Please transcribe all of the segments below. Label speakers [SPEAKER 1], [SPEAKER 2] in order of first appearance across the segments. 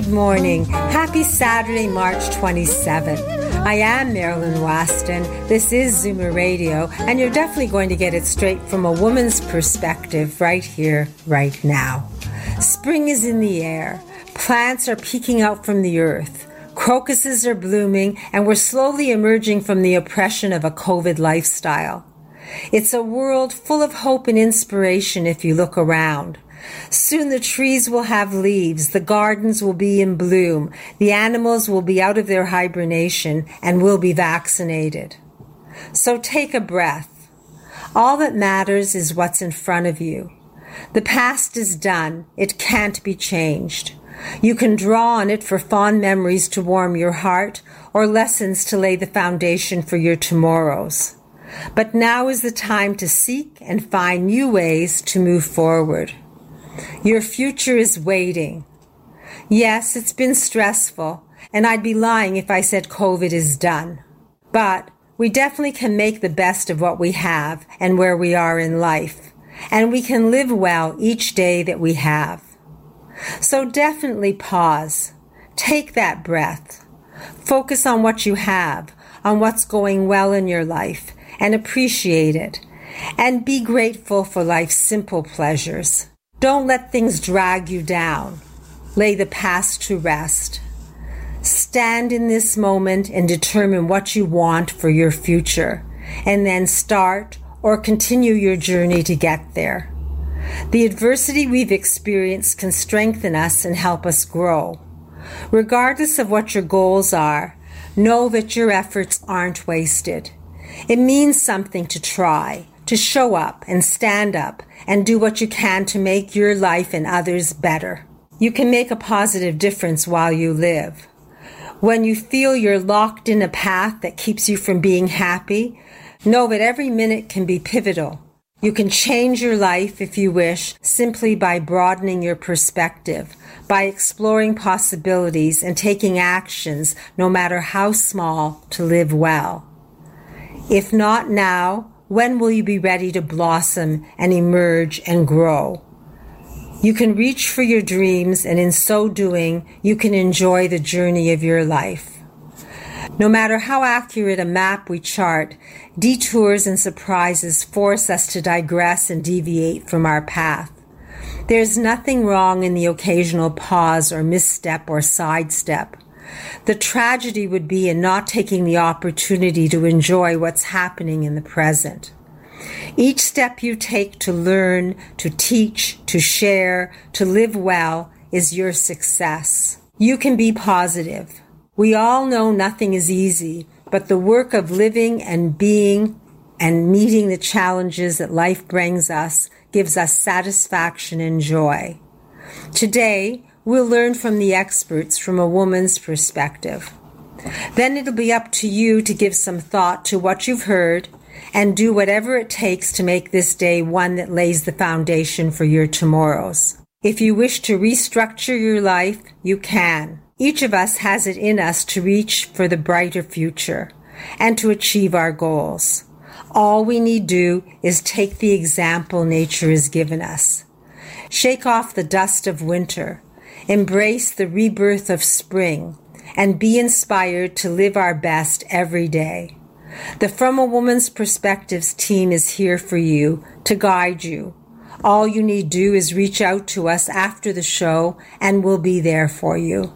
[SPEAKER 1] Good morning. Happy Saturday, March 27th. I am Marilyn Weston. This is Zoomer Radio, and you're definitely going to get it straight from a woman's perspective right here, right now. Spring is in the air. Plants are peeking out from the earth. Crocuses are blooming, and we're slowly emerging from the oppression of a COVID lifestyle. It's a world full of hope and inspiration if you look around. Soon the trees will have leaves, the gardens will be in bloom, the animals will be out of their hibernation and will be vaccinated. So take a breath. All that matters is what's in front of you. The past is done. It can't be changed. You can draw on it for fond memories to warm your heart or lessons to lay the foundation for your tomorrows. But now is the time to seek and find new ways to move forward. Your future is waiting. Yes, it's been stressful, and I'd be lying if I said COVID is done. But we definitely can make the best of what we have and where we are in life, and we can live well each day that we have. So definitely pause. Take that breath. Focus on what you have, on what's going well in your life, and appreciate it. And be grateful for life's simple pleasures. Don't let things drag you down. Lay the past to rest. Stand in this moment and determine what you want for your future, and then start or continue your journey to get there. The adversity we've experienced can strengthen us and help us grow. Regardless of what your goals are, know that your efforts aren't wasted. It means something to try, to show up and stand up and do what you can to make your life and others better. You can make a positive difference while you live. When you feel you're locked in a path that keeps you from being happy, know that every minute can be pivotal. You can change your life if you wish simply by broadening your perspective, by exploring possibilities and taking actions, no matter how small, to live well. If not now, when will you be ready to blossom and emerge and grow? You can reach for your dreams, and in so doing, you can enjoy the journey of your life. No matter how accurate a map we chart, detours and surprises force us to digress and deviate from our path. There's nothing wrong in the occasional pause or misstep or sidestep. The tragedy would be in not taking the opportunity to enjoy what's happening in the present. Each step you take to learn, to teach, to share, to live well is your success. You can be positive. We all know nothing is easy, but the work of living and being and meeting the challenges that life brings us gives us satisfaction and joy. Today, We'll learn from the experts from a woman's perspective. Then it'll be up to you to give some thought to what you've heard and do whatever it takes to make this day one that lays the foundation for your tomorrows. If you wish to restructure your life, you can. Each of us has it in us to reach for the brighter future and to achieve our goals. All we need do is take the example nature has given us. Shake off the dust of winter embrace the rebirth of spring, and be inspired to live our best every day. The From a Woman's Perspectives team is here for you to guide you. All you need do is reach out to us after the show and we'll be there for you.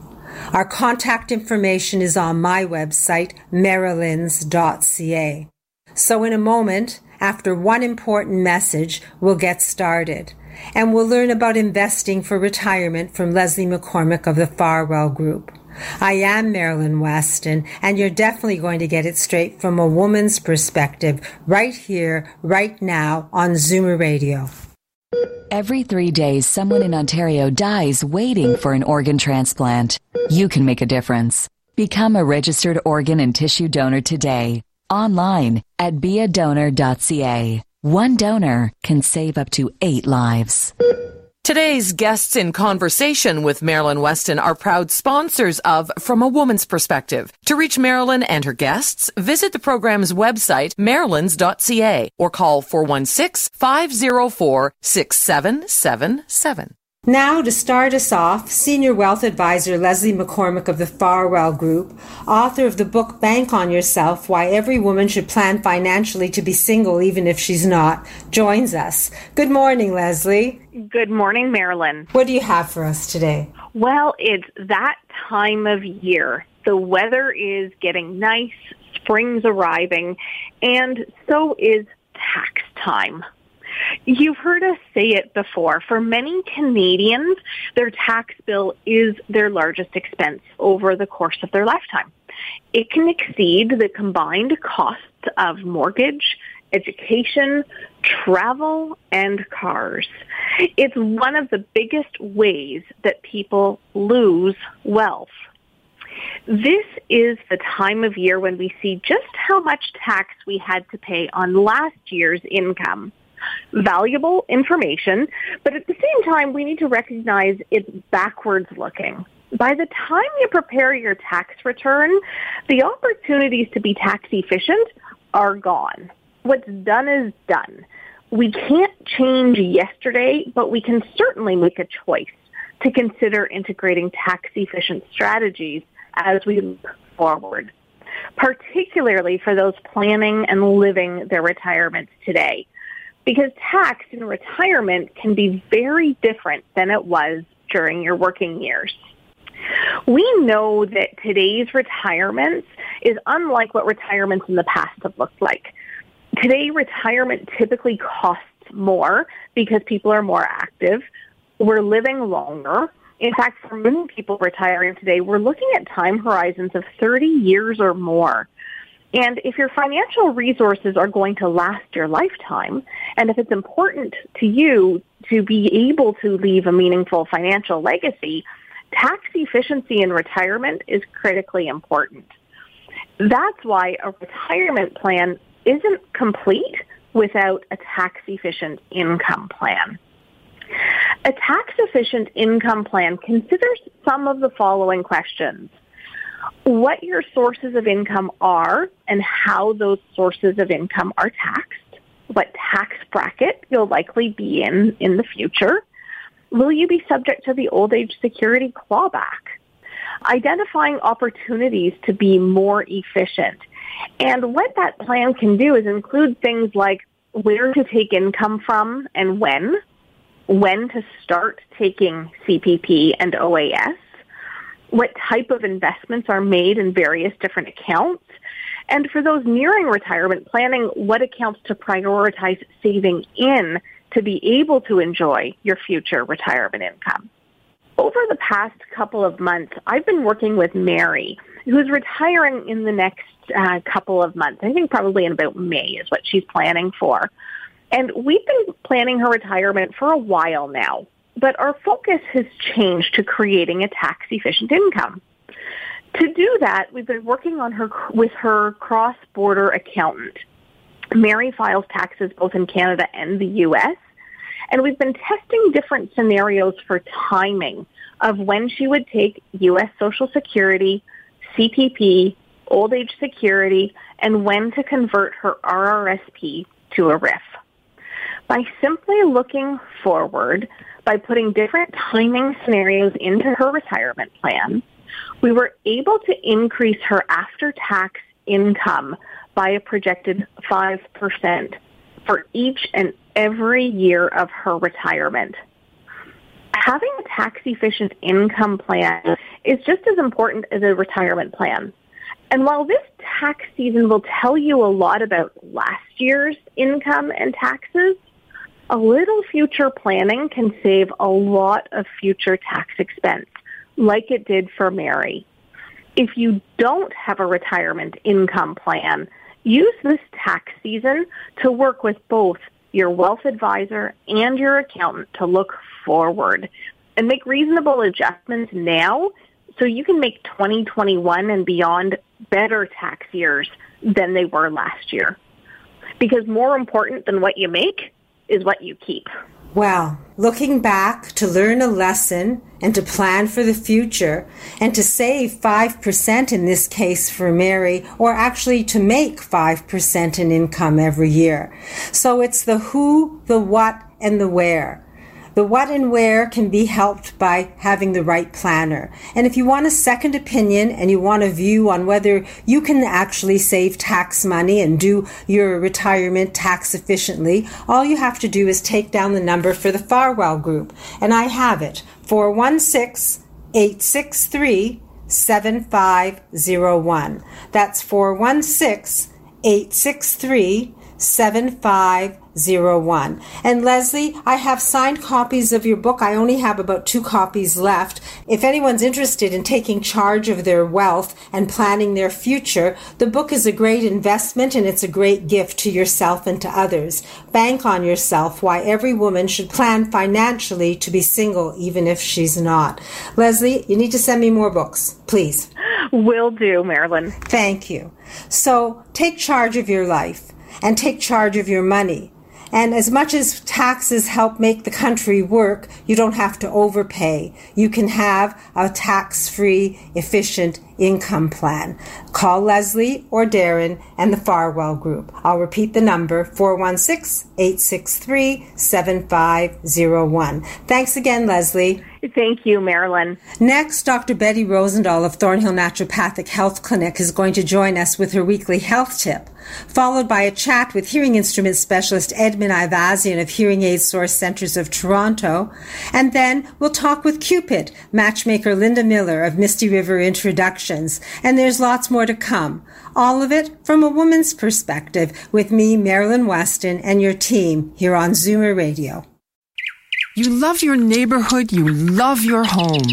[SPEAKER 1] Our contact information is on my website, marilyns.ca. So in a moment, after one important message, we'll get started and we'll learn about investing for retirement from Leslie McCormick of the Farwell Group. I am Marilyn Weston, and you're definitely going to get it straight from a woman's perspective right here, right now on Zoomer Radio.
[SPEAKER 2] Every three days, someone in Ontario dies waiting for an organ transplant. You can make a difference. Become a registered organ and tissue donor today. Online at beadonor.ca. One donor can save up to eight lives.
[SPEAKER 3] Today's guests in conversation with Marilyn Weston are proud sponsors of From a Woman's Perspective. To reach Marilyn and her guests, visit the program's website, marilyns.ca, or call 416 504 6777.
[SPEAKER 1] Now, to start us off, Senior Wealth Advisor Leslie McCormick of the Farwell Group, author of the book Bank on Yourself Why Every Woman Should Plan Financially to Be Single Even If She's Not, joins us. Good morning, Leslie.
[SPEAKER 4] Good morning, Marilyn.
[SPEAKER 1] What do you have for us today?
[SPEAKER 4] Well, it's that time of year. The weather is getting nice, spring's arriving, and so is tax time. You've heard us say it before. For many Canadians, their tax bill is their largest expense over the course of their lifetime. It can exceed the combined costs of mortgage, education, travel, and cars. It's one of the biggest ways that people lose wealth. This is the time of year when we see just how much tax we had to pay on last year's income valuable information, but at the same time, we need to recognize it's backwards looking. By the time you prepare your tax return, the opportunities to be tax efficient are gone. What's done is done. We can't change yesterday, but we can certainly make a choice to consider integrating tax efficient strategies as we move forward, particularly for those planning and living their retirements today because tax in retirement can be very different than it was during your working years. We know that today's retirements is unlike what retirements in the past have looked like. Today, retirement typically costs more because people are more active. We're living longer. In fact, for many people retiring today, we're looking at time horizons of 30 years or more. And if your financial resources are going to last your lifetime, and if it's important to you to be able to leave a meaningful financial legacy, tax efficiency in retirement is critically important. That's why a retirement plan isn't complete without a tax efficient income plan. A tax efficient income plan considers some of the following questions what your sources of income are and how those sources of income are taxed, what tax bracket you'll likely be in in the future. Will you be subject to the old age security clawback? Identifying opportunities to be more efficient. And what that plan can do is include things like where to take income from and when, when to start taking CPP and OAS, what type of investments are made in various different accounts. And for those nearing retirement planning, what accounts to prioritize saving in to be able to enjoy your future retirement income. Over the past couple of months, I've been working with Mary, who's retiring in the next uh, couple of months. I think probably in about May is what she's planning for. And we've been planning her retirement for a while now but our focus has changed to creating a tax efficient income. To do that, we've been working on her with her cross-border accountant. Mary files taxes both in Canada and the US, and we've been testing different scenarios for timing of when she would take US Social Security, CPP, old age security, and when to convert her RRSP to a RRIF. By simply looking forward, by putting different timing scenarios into her retirement plan, we were able to increase her after-tax income by a projected 5% for each and every year of her retirement. Having a tax efficient income plan is just as important as a retirement plan. And while this tax season will tell you a lot about last year's income and taxes, a little future planning can save a lot of future tax expense, like it did for Mary. If you don't have a retirement income plan, use this tax season to work with both your wealth advisor, and your accountant to look forward and make reasonable adjustments now so you can make 2021 and beyond better tax years than they were last year. Because more important than what you make is what you keep.
[SPEAKER 1] Well, looking back to learn a lesson and to plan for the future and to save 5% in this case for Mary, or actually to make 5% in income every year. So it's the who, the what, and the where. The what and where can be helped by having the right planner. And if you want a second opinion and you want a view on whether you can actually save tax money and do your retirement tax efficiently, all you have to do is take down the number for the Farwell Group. And I have it 416 863 7501. That's 416 863 7501. And Leslie, I have signed copies of your book. I only have about two copies left. If anyone's interested in taking charge of their wealth and planning their future, the book is a great investment and it's a great gift to yourself and to others. Bank on yourself why every woman should plan financially to be single even if she's not. Leslie, you need to send me more books, please.
[SPEAKER 4] Will do, Marilyn.
[SPEAKER 1] Thank you. So take charge of your life and take charge of your money. And as much as taxes help make the country work, you don't have to overpay. You can have a tax free, efficient income plan. Call Leslie or Darren and the Farwell Group. I'll repeat the number 416 863 7501. Thanks again, Leslie.
[SPEAKER 4] Thank you, Marilyn.
[SPEAKER 1] Next, Dr. Betty Rosendahl of Thornhill Naturopathic Health Clinic is going to join us with her weekly health tip, followed by a chat with hearing instrument specialist Edmund Ivazian of Hearing Aid Source Centers of Toronto. And then we'll talk with Cupid, matchmaker Linda Miller of Misty River Introductions. And there's lots more to come. All of it from a woman's perspective with me, Marilyn Weston, and your team here on Zoomer Radio.
[SPEAKER 5] You love your neighborhood, you love your home.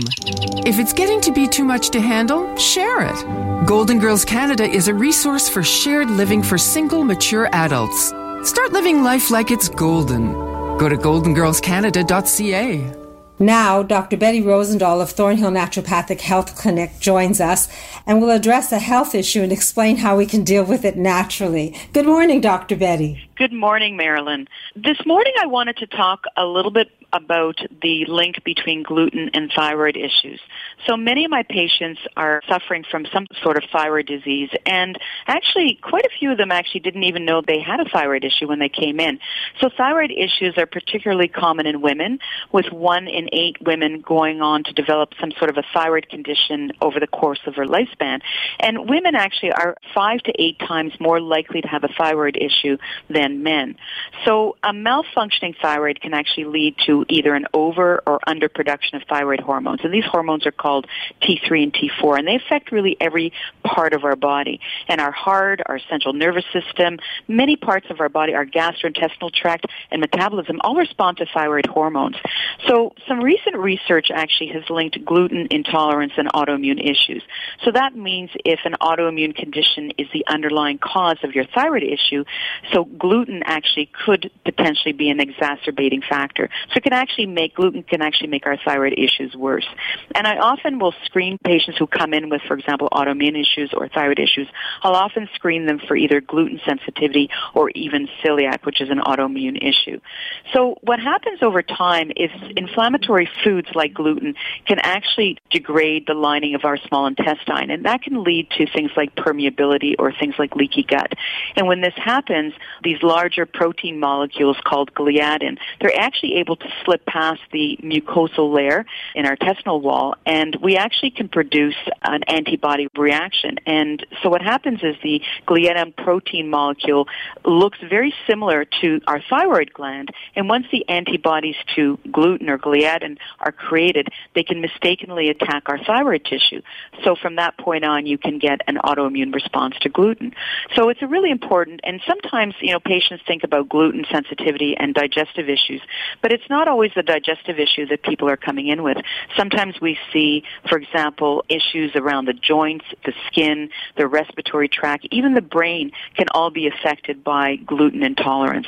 [SPEAKER 5] If it's getting to be too much to handle, share it. Golden Girls Canada is a resource for shared living for single, mature adults. Start living life like it's golden. Go to goldengirlscanada.ca.
[SPEAKER 1] Now, Dr. Betty Rosendahl of Thornhill Naturopathic Health Clinic joins us and will address a health issue and explain how we can deal with it naturally. Good morning, Dr. Betty.
[SPEAKER 6] Good morning, Marilyn. This morning I wanted to talk a little bit about the link between gluten and thyroid issues. So many of my patients are suffering from some sort of thyroid disease and actually quite a few of them actually didn't even know they had a thyroid issue when they came in. So thyroid issues are particularly common in women with one in eight women going on to develop some sort of a thyroid condition over the course of their lifespan. And women actually are five to eight times more likely to have a thyroid issue than men. So a malfunctioning thyroid can actually lead to either an over or underproduction of thyroid hormones. And these hormones are called T3 and T4, and they affect really every part of our body. And our heart, our central nervous system, many parts of our body, our gastrointestinal tract and metabolism all respond to thyroid hormones. So some recent research actually has linked gluten intolerance and autoimmune issues. So that means if an autoimmune condition is the underlying cause of your thyroid issue, so gluten actually could potentially be an exacerbating factor. So can actually make gluten can actually make our thyroid issues worse. And I often will screen patients who come in with, for example, autoimmune issues or thyroid issues. I'll often screen them for either gluten sensitivity or even celiac, which is an autoimmune issue. So what happens over time is inflammatory foods like gluten can actually degrade the lining of our small intestine, and that can lead to things like permeability or things like leaky gut. And when this happens, these larger protein molecules called gliadin, they're actually able to slip past the mucosal layer in our intestinal wall, and we actually can produce an antibody reaction. And so what happens is the gliadin protein molecule looks very similar to our thyroid gland, and once the antibodies to gluten or gliadin are created, they can mistakenly attack our thyroid tissue. So from that point on, you can get an autoimmune response to gluten. So it's a really important, and sometimes, you know, patients think about gluten sensitivity and digestive issues, but it's not always the digestive issue that people are coming in with. Sometimes we see, for example, issues around the joints, the skin, the respiratory tract, even the brain can all be affected by gluten intolerance.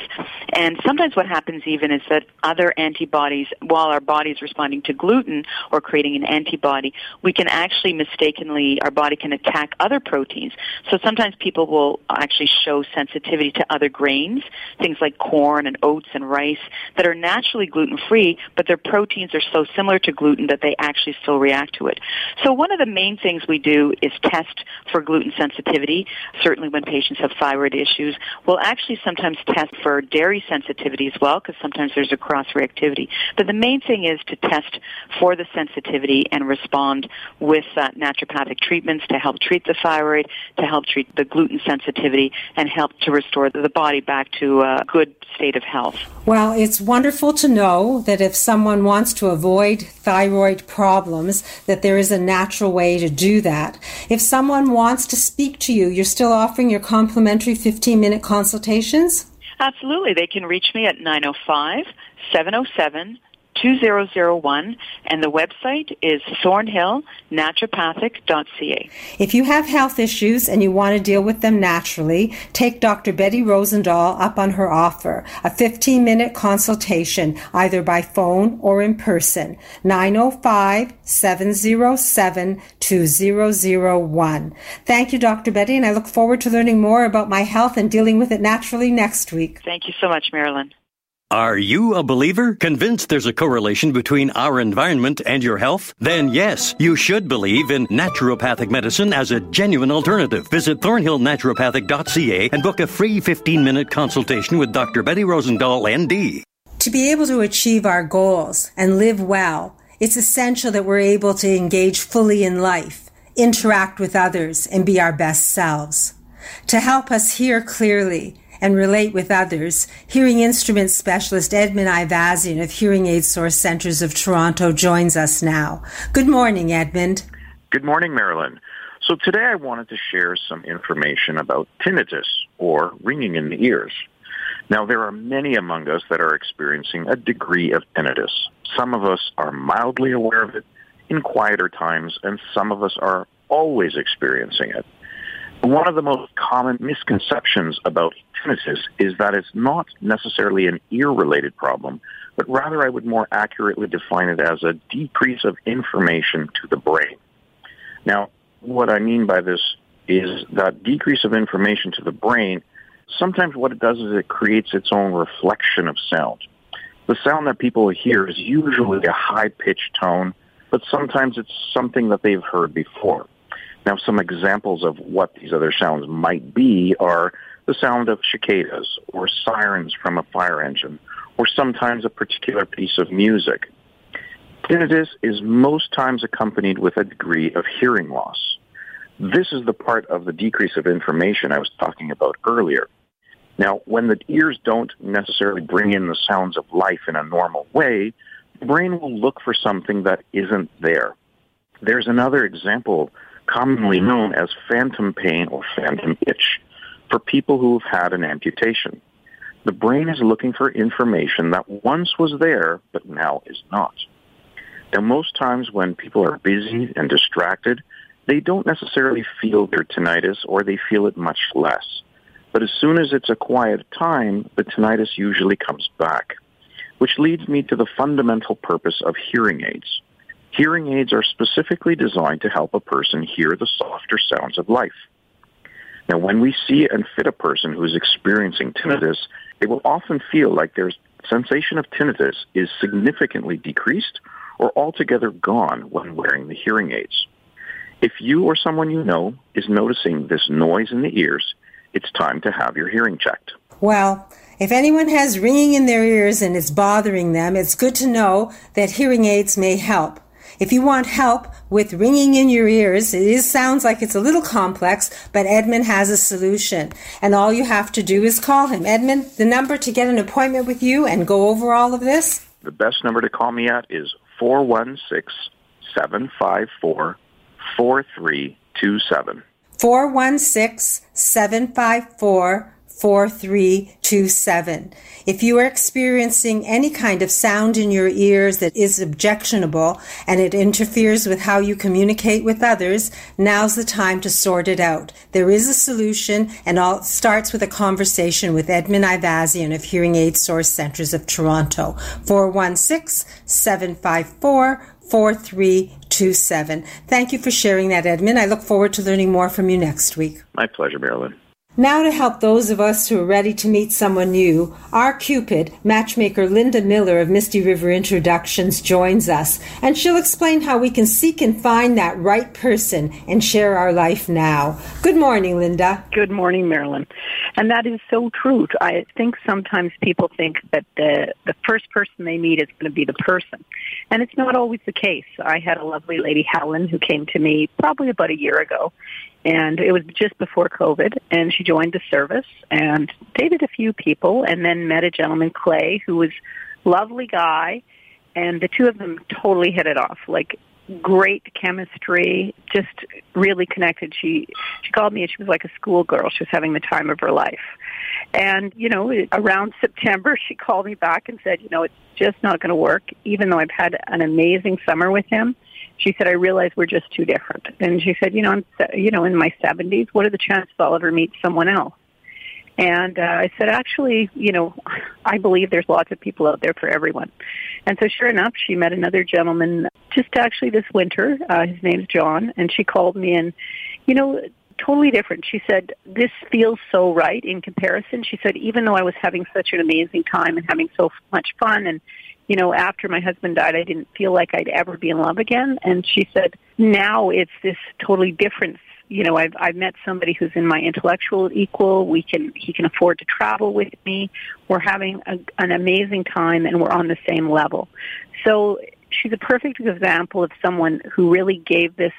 [SPEAKER 6] And sometimes what happens even is that other antibodies, while our body is responding to gluten or creating an antibody, we can actually mistakenly, our body can attack other proteins. So sometimes people will actually show sensitivity to other grains, things like corn and oats and rice that are naturally gluten free, but their proteins are so similar to gluten that they actually still react to it. So one of the main things we do is test for gluten sensitivity. Certainly when patients have thyroid issues, we'll actually sometimes test for dairy sensitivity as well because sometimes there's a cross reactivity. But the main thing is to test for the sensitivity and respond with uh, naturopathic treatments to help treat the thyroid, to help treat the gluten sensitivity, and help to restore the body back to a good state of health.
[SPEAKER 1] Well, it's wonderful to know that if someone wants to avoid thyroid problems, that there is a natural way to do that. If someone wants to speak to you, you're still offering your complimentary 15 minute consultations?
[SPEAKER 6] Absolutely. They can reach me at 905 707 2001 and the website is thornhillnaturopathic.ca.
[SPEAKER 1] If you have health issues and you want to deal with them naturally, take Dr. Betty Rosendahl up on her offer, a 15 minute consultation either by phone or in person. 905-707-2001. Thank you, Dr. Betty, and I look forward to learning more about my health and dealing with it naturally next week.
[SPEAKER 6] Thank you so much, Marilyn.
[SPEAKER 7] Are you a believer? Convinced there's a correlation between our environment and your health? Then yes, you should believe in naturopathic medicine as a genuine alternative. Visit thornhillnaturopathic.ca and book a free 15 minute consultation with Dr. Betty Rosendahl, ND.
[SPEAKER 1] To be able to achieve our goals and live well, it's essential that we're able to engage fully in life, interact with others, and be our best selves. To help us hear clearly, and relate with others, hearing instrument specialist Edmund Ivazian of Hearing Aid Source Centers of Toronto joins us now. Good morning, Edmund.
[SPEAKER 8] Good morning, Marilyn. So today I wanted to share some information about tinnitus, or ringing in the ears. Now, there are many among us that are experiencing a degree of tinnitus. Some of us are mildly aware of it in quieter times, and some of us are always experiencing it. One of the most common misconceptions about tinnitus is that it's not necessarily an ear-related problem, but rather I would more accurately define it as a decrease of information to the brain. Now, what I mean by this is that decrease of information to the brain, sometimes what it does is it creates its own reflection of sound. The sound that people hear is usually a high-pitched tone, but sometimes it's something that they've heard before. Now, some examples of what these other sounds might be are the sound of cicadas or sirens from a fire engine or sometimes a particular piece of music. Tinnitus is most times accompanied with a degree of hearing loss. This is the part of the decrease of information I was talking about earlier. Now, when the ears don't necessarily bring in the sounds of life in a normal way, the brain will look for something that isn't there. There's another example commonly known as phantom pain or phantom itch for people who have had an amputation. The brain is looking for information that once was there, but now is not. Now, most times when people are busy and distracted, they don't necessarily feel their tinnitus or they feel it much less. But as soon as it's a quiet time, the tinnitus usually comes back, which leads me to the fundamental purpose of hearing aids. Hearing aids are specifically designed to help a person hear the softer sounds of life. Now, when we see and fit a person who is experiencing tinnitus, they will often feel like their sensation of tinnitus is significantly decreased or altogether gone when wearing the hearing aids. If you or someone you know is noticing this noise in the ears, it's time to have your hearing checked.
[SPEAKER 1] Well, if anyone has ringing in their ears and it's bothering them, it's good to know that hearing aids may help. If you want help with ringing in your ears, it is, sounds like it's a little complex, but Edmund has a solution. And all you have to do is call him. Edmund, the number to get an appointment with you and go over all of this?
[SPEAKER 8] The best number to call me at is 416-754-4327. 416 754
[SPEAKER 1] 4327. If you are experiencing any kind of sound in your ears that is objectionable and it interferes with how you communicate with others, now's the time to sort it out. There is a solution and all starts with a conversation with Edmund Ivazian of Hearing Aid Source Centers of Toronto. 416 754 4327. Thank you for sharing that, Edmund. I look forward to learning more from you next week.
[SPEAKER 8] My pleasure, Marilyn.
[SPEAKER 1] Now, to help those of us who are ready to meet someone new, our Cupid, matchmaker Linda Miller of Misty River Introductions, joins us, and she'll explain how we can seek and find that right person and share our life now. Good morning, Linda.
[SPEAKER 9] Good morning, Marilyn. And that is so true. I think sometimes people think that the, the first person they meet is going to be the person. And it's not always the case. I had a lovely lady, Helen, who came to me probably about a year ago and it was just before COVID, and she joined the service and dated a few people, and then met a gentleman, Clay, who was lovely guy, and the two of them totally hit it off. Like great chemistry, just really connected. She she called me and she was like a schoolgirl. She was having the time of her life. And, you know, around September she called me back and said, you know, it's just not going to work even though I've had an amazing summer with him she said, I realize we're just too different. And she said, you know, I'm, you know, in my 70s, what are the chances I'll ever meet someone else? And uh, I said, actually, you know, I believe there's lots of people out there for everyone. And so sure enough, she met another gentleman just actually this winter. Uh, his name's John. And she called me and, you know, totally different. She said, this feels so right in comparison. She said, even though I was having such an amazing time and having so much fun and you know, after my husband died, I didn't feel like I'd ever be in love again. And she said, now it's this totally different. You know, I've I've met somebody who's in my intellectual equal. We can he can afford to travel with me. We're having a, an amazing time, and we're on the same level. So she's a perfect example of someone who really gave this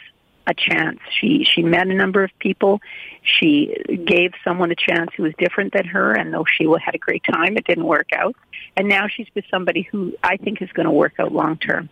[SPEAKER 9] a chance. She she met a number of people. She gave someone a chance who was different than her, and though she had a great time, it didn't work out and now she's with somebody who I think is going to work out long term.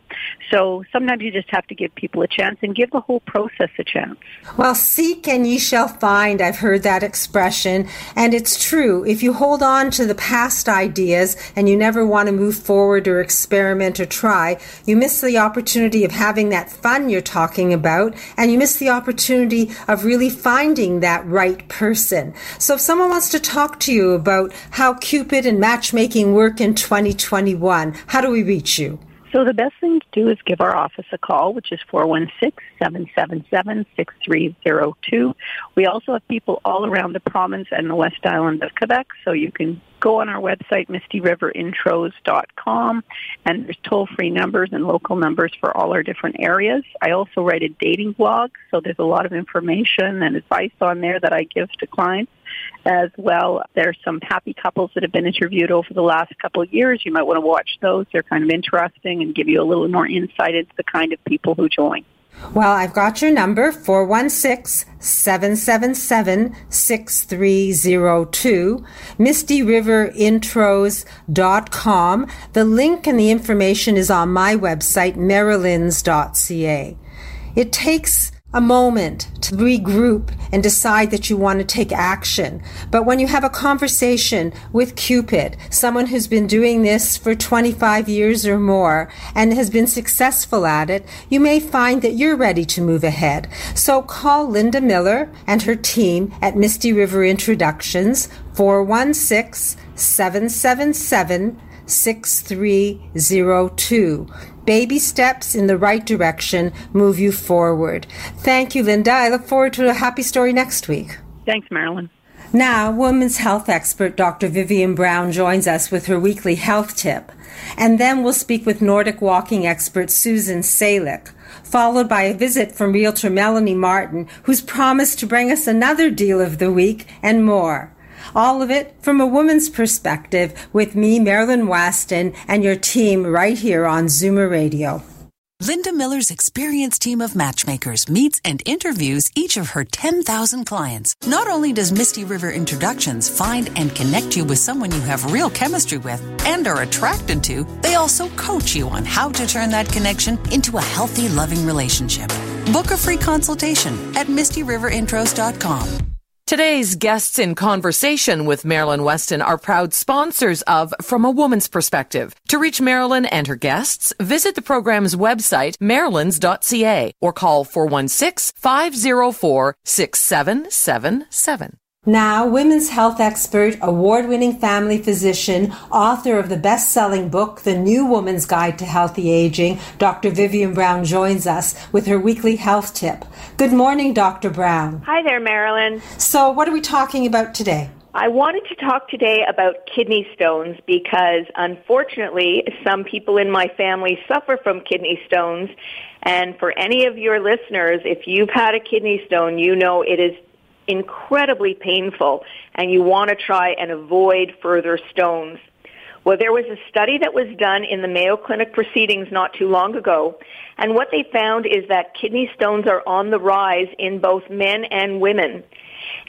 [SPEAKER 9] So sometimes you just have to give people a chance and give the whole process a chance.
[SPEAKER 1] Well, seek and ye shall find. I've heard that expression, and it's true. If you hold on to the past ideas and you never want to move forward or experiment or try, you miss the opportunity of having that fun you're talking about, you miss the opportunity of really finding that right person. So if someone wants to talk to you about how Cupid and matchmaking work in 2021. How do we reach you?
[SPEAKER 9] So the best thing to do is give our office a call, which is 416-777-6302. We also have people all around the province and the West Island of Quebec, so you can go on our website, mistyriverinTros.com, and there's toll-free numbers and local numbers for all our different areas. I also write a dating blog, so there's a lot of information and advice on there that I give to clients as well. There's some happy couples that have been interviewed over the last couple of years. You might want to watch those. They're kind of interesting and give you a little more insight into the kind of people who join.
[SPEAKER 1] Well, I've got your number, 416 777 6302, MistyRiverIntros.com. The link and the information is on my website, marilyns.ca. It takes a moment to regroup and decide that you want to take action. But when you have a conversation with Cupid, someone who's been doing this for 25 years or more and has been successful at it, you may find that you're ready to move ahead. So call Linda Miller and her team at Misty River Introductions 416 777 6302. Baby steps in the right direction move you forward. Thank you, Linda. I look forward to a happy story next week.
[SPEAKER 9] Thanks, Marilyn.
[SPEAKER 1] Now, women's health expert Dr. Vivian Brown joins us with her weekly health tip. And then we'll speak with Nordic walking expert Susan Salick, followed by a visit from realtor Melanie Martin, who's promised to bring us another deal of the week and more. All of it from a woman's perspective with me, Marilyn Weston, and your team right here on Zoomer Radio.
[SPEAKER 10] Linda Miller's experienced team of matchmakers meets and interviews each of her 10,000 clients. Not only does Misty River Introductions find and connect you with someone you have real chemistry with and are attracted to, they also coach you on how to turn that connection into a healthy, loving relationship. Book a free consultation at mistyriverinTros.com.
[SPEAKER 3] Today's guests in conversation with Marilyn Weston are proud sponsors of From a Woman's Perspective. To reach Marilyn and her guests, visit the program's website, marilyns.ca, or call 416 504 6777.
[SPEAKER 1] Now, women's health expert, award winning family physician, author of the best selling book, The New Woman's Guide to Healthy Aging, Dr. Vivian Brown joins us with her weekly health tip. Good morning, Dr. Brown.
[SPEAKER 11] Hi there, Marilyn.
[SPEAKER 1] So, what are we talking about today?
[SPEAKER 11] I wanted to talk today about kidney stones because unfortunately some people in my family suffer from kidney stones. And for any of your listeners, if you've had a kidney stone, you know it is incredibly painful and you want to try and avoid further stones. Well, there was a study that was done in the Mayo Clinic proceedings not too long ago, and what they found is that kidney stones are on the rise in both men and women.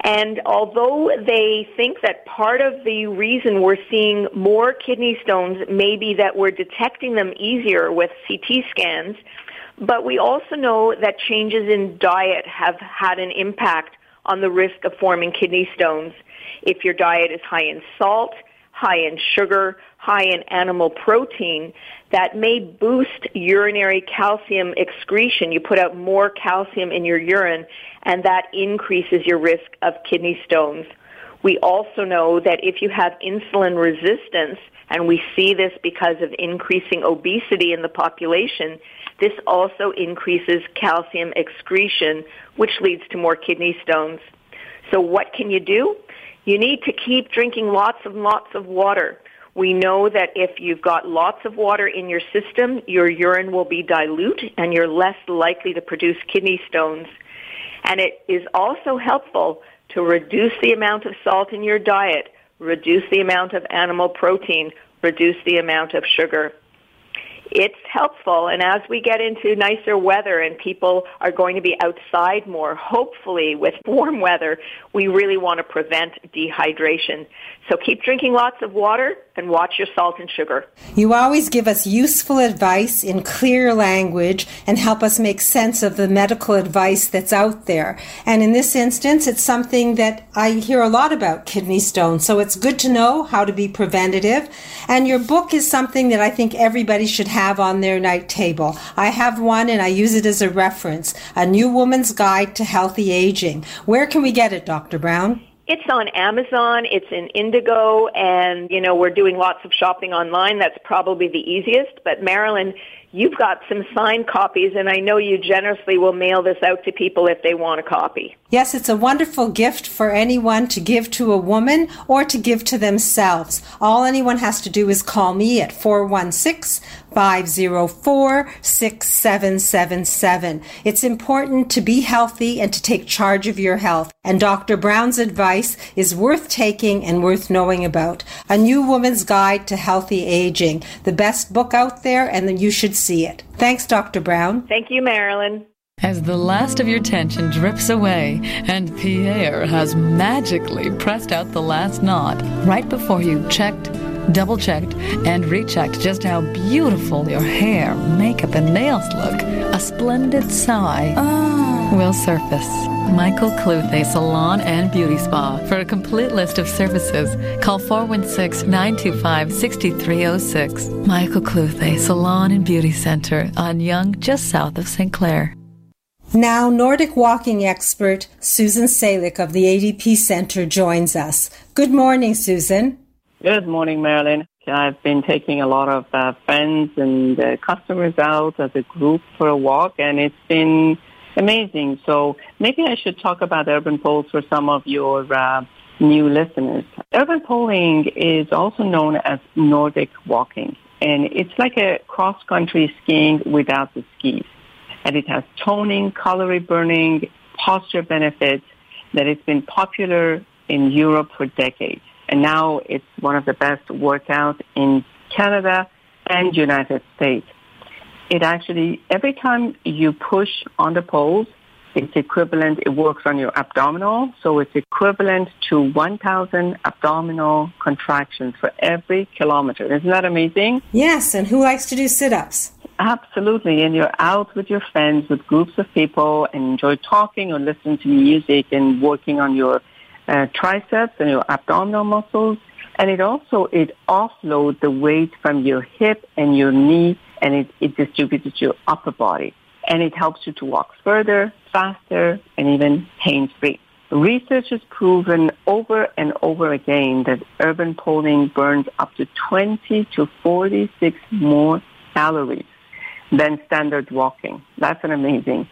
[SPEAKER 11] And although they think that part of the reason we're seeing more kidney stones may be that we're detecting them easier with CT scans, but we also know that changes in diet have had an impact on the risk of forming kidney stones. If your diet is high in salt, high in sugar, high in animal protein, that may boost urinary calcium excretion. You put out more calcium in your urine, and that increases your risk of kidney stones. We also know that if you have insulin resistance, and we see this because of increasing obesity in the population, this also increases calcium excretion, which leads to more kidney stones. So what can you do? You need to keep drinking lots and lots of water. We know that if you've got lots of water in your system, your urine will be dilute and you're less likely to produce kidney stones. And it is also helpful to reduce the amount of salt in your diet, reduce the amount of animal protein, reduce the amount of sugar it's helpful. And as we get into nicer weather and people are going to be outside more, hopefully with warm weather, we really want to prevent dehydration. So keep drinking lots of water and watch your salt and sugar.
[SPEAKER 1] You always give us useful advice in clear language and help us make sense of the medical advice that's out there. And in this instance, it's something that I hear a lot about kidney stones. So it's good to know how to be preventative. And your book is something that I think everybody should have on their night table. I have one and I use it as a reference A New Woman's Guide to Healthy Aging. Where can we get it, Dr. Brown?
[SPEAKER 11] It's on Amazon, it's in Indigo, and you know, we're doing lots of shopping online. That's probably the easiest. But Marilyn, you've got some signed copies, and I know you generously will mail this out to people if they want a copy.
[SPEAKER 1] Yes, it's a wonderful gift for anyone to give to a woman or to give to themselves. All anyone has to do is call me at 416 504 6777. It's important to be healthy and to take charge of your health. And Dr. Brown's advice is worth taking and worth knowing about. A New Woman's Guide to Healthy Aging, the best book out there, and you should see it. Thanks, Dr. Brown.
[SPEAKER 11] Thank you, Marilyn.
[SPEAKER 12] As the last of your tension drips away and Pierre has magically pressed out the last knot right before you checked, double checked, and rechecked just how beautiful your hair, makeup, and nails look, a splendid sigh oh. Will surface. Michael Cluthe Salon and Beauty Spa. For a complete list of services, call 416 925 6306. Michael Cluthe Salon and Beauty Center on Yonge, just south of St. Clair.
[SPEAKER 1] Now, Nordic walking expert Susan Salick of the ADP Center joins us. Good morning, Susan.
[SPEAKER 13] Good morning, Marilyn. I've been taking a lot of uh, friends and uh, customers out as a group for a walk, and it's been amazing. So maybe I should talk about urban poles for some of your uh, new listeners. Urban poling is also known as Nordic walking, and it's like a cross-country skiing without the skis and it has toning, calorie burning, posture benefits that has been popular in Europe for decades. And now it's one of the best workouts in Canada and United States. It actually, every time you push on the poles, it's equivalent, it works on your abdominal, so it's equivalent to 1,000 abdominal contractions for every kilometer. Isn't that amazing?
[SPEAKER 1] Yes, and who likes to do sit-ups?
[SPEAKER 13] Absolutely. And you're out with your friends, with groups of people, and enjoy talking or listening to music and working on your uh, triceps and your abdominal muscles. And it also, it offloads the weight from your hip and your knee and it, it distributes to your upper body. And it helps you to walk further, faster, and even pain-free. Research has proven over and over again that urban poling burns up to 20 to 46 more calories than standard walking. That's an amazing.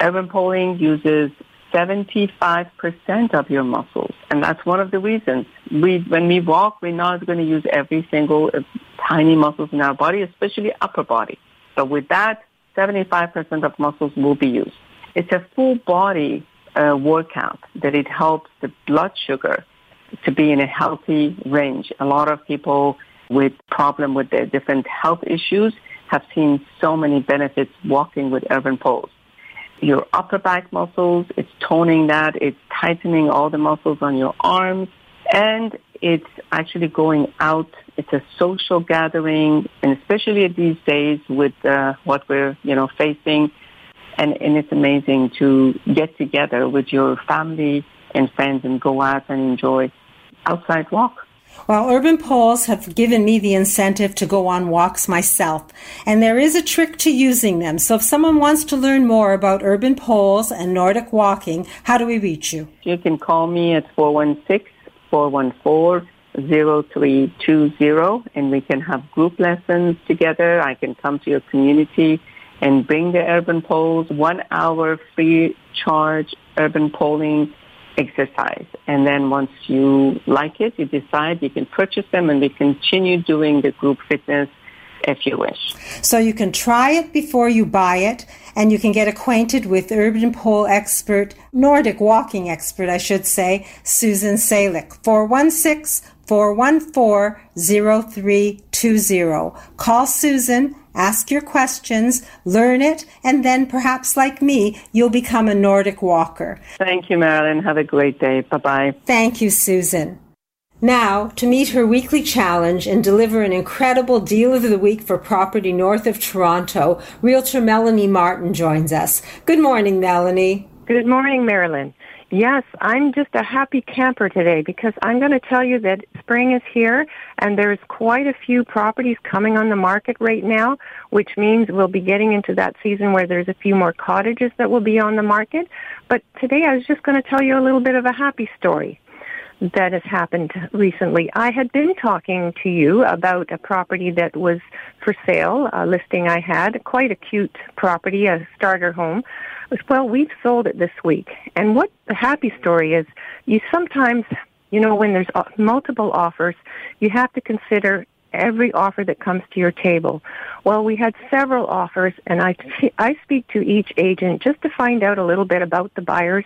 [SPEAKER 13] Urban poling uses 75% of your muscles. And that's one of the reasons. We, when we walk, we're not going to use every single uh, tiny muscles in our body, especially upper body. But with that, 75% of muscles will be used. It's a full body uh, workout that it helps the blood sugar to be in a healthy range. A lot of people with problem with their different health issues have seen so many benefits walking with urban poles. Your upper back muscles, it's toning that, it's tightening all the muscles on your arms, and it's actually going out. It's a social gathering, and especially these days with uh, what we're, you know, facing, and, and it's amazing to get together with your family and friends and go out and enjoy outside walk.
[SPEAKER 1] Well, urban poles have given me the incentive to go on walks myself, and there is a trick to using them. So if someone wants to learn more about urban poles and Nordic walking, how do we reach you?
[SPEAKER 13] You can call me at 416-414-0320, and we can have group lessons together. I can come to your community and bring the urban poles, one hour free charge urban poling exercise. And then once you like it, you decide you can purchase them and we continue doing the group fitness if you wish.
[SPEAKER 1] So you can try it before you buy it and you can get acquainted with urban pole expert, Nordic walking expert, I should say, Susan Salick. 416 414 0320. Call Susan ask your questions, learn it, and then perhaps like me, you'll become a Nordic walker.
[SPEAKER 13] Thank you, Marilyn. Have a great day. Bye bye.
[SPEAKER 1] Thank you, Susan. Now, to meet her weekly challenge and deliver an incredible deal of the week for property north of Toronto, Realtor Melanie Martin joins us. Good morning, Melanie.
[SPEAKER 14] Good morning, Marilyn. Yes, I'm just a happy camper today because I'm going to tell you that spring is here and there's quite a few properties coming on the market right now, which means we'll be getting into that season where there's a few more cottages that will be on the market. But today I was just going to tell you a little bit of a happy story that has happened recently. I had been talking to you about a property that was for sale, a listing I had, quite a cute property, a starter home well, we've sold it this week. And what the happy story is, you sometimes, you know, when there's uh, multiple offers, you have to consider every offer that comes to your table. Well, we had several offers, and I, I speak to each agent just to find out a little bit about the buyers,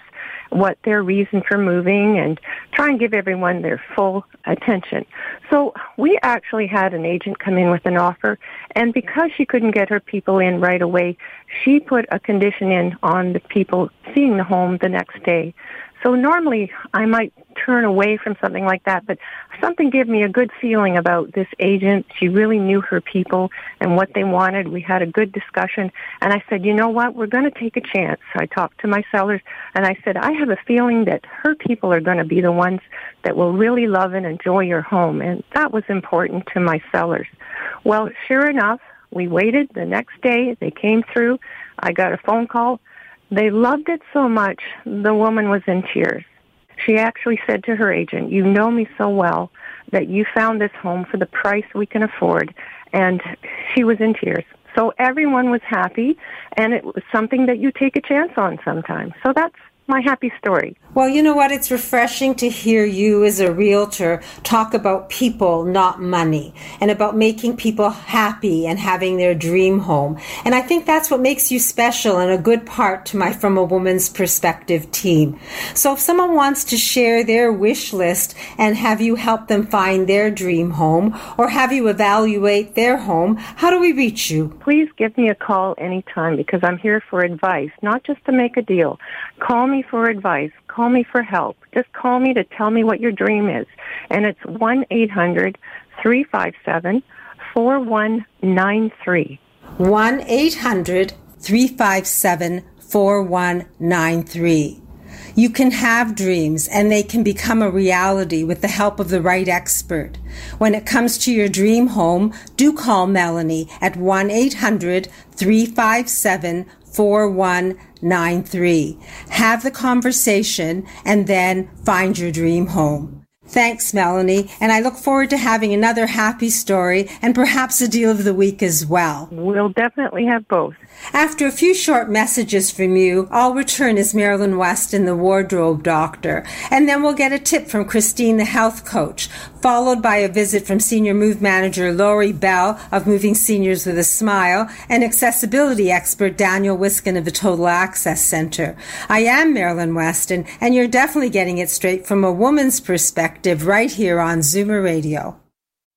[SPEAKER 14] what their reason for moving, and try and give everyone their full attention. So we actually had an agent come in with an offer, and because she couldn't get her people in right away, she put a condition in on the people seeing the home the next day. So normally I might turn away from something like that, but something gave me a good feeling about this agent. She really knew her people and what they wanted. We had a good discussion and I said, you know what, we're going to take a chance. I talked to my sellers and I said, I have a feeling that her people are going to be the ones that will really love and enjoy your home. And that was important to my sellers. Well, sure enough, we waited the next day. They came through. I got a phone call they loved it so much, the woman was in tears. She actually said to her agent, you know me so well that you found this home for the price we can afford. And she was in tears. So everyone was happy, and it was something that you take a chance on sometimes. So that's my happy story.
[SPEAKER 1] Well, you know what? It's refreshing to hear you as a realtor talk about people, not money, and about making people happy and having their dream home. And I think that's what makes you special and a good part to my From a Woman's Perspective team. So if someone wants to share their wish list and have you help them find their dream home or have you evaluate their home, how do we reach you?
[SPEAKER 14] Please give me a call anytime because I'm here for advice, not just to make a deal. Call me for advice. Call me for help. Just call me to tell me what your dream is. And it's 1-800-357-4193.
[SPEAKER 1] 1-800-357-4193. You can have dreams and they can become a reality with the help of the right expert. When it comes to your dream home, do call Melanie at 1-800-357-4193. Have the conversation and then find your dream home. Thanks, Melanie, and I look forward to having another happy story and perhaps a deal of the week as well.
[SPEAKER 14] We'll definitely have both.
[SPEAKER 1] After a few short messages from you, I'll return as Marilyn West Weston, the wardrobe doctor, and then we'll get a tip from Christine, the health coach, followed by a visit from senior move manager Lori Bell of Moving Seniors with a Smile and accessibility expert Daniel Wiskin of the Total Access Center. I am Marilyn Weston, and you're definitely getting it straight from a woman's perspective right here on Zoomer Radio.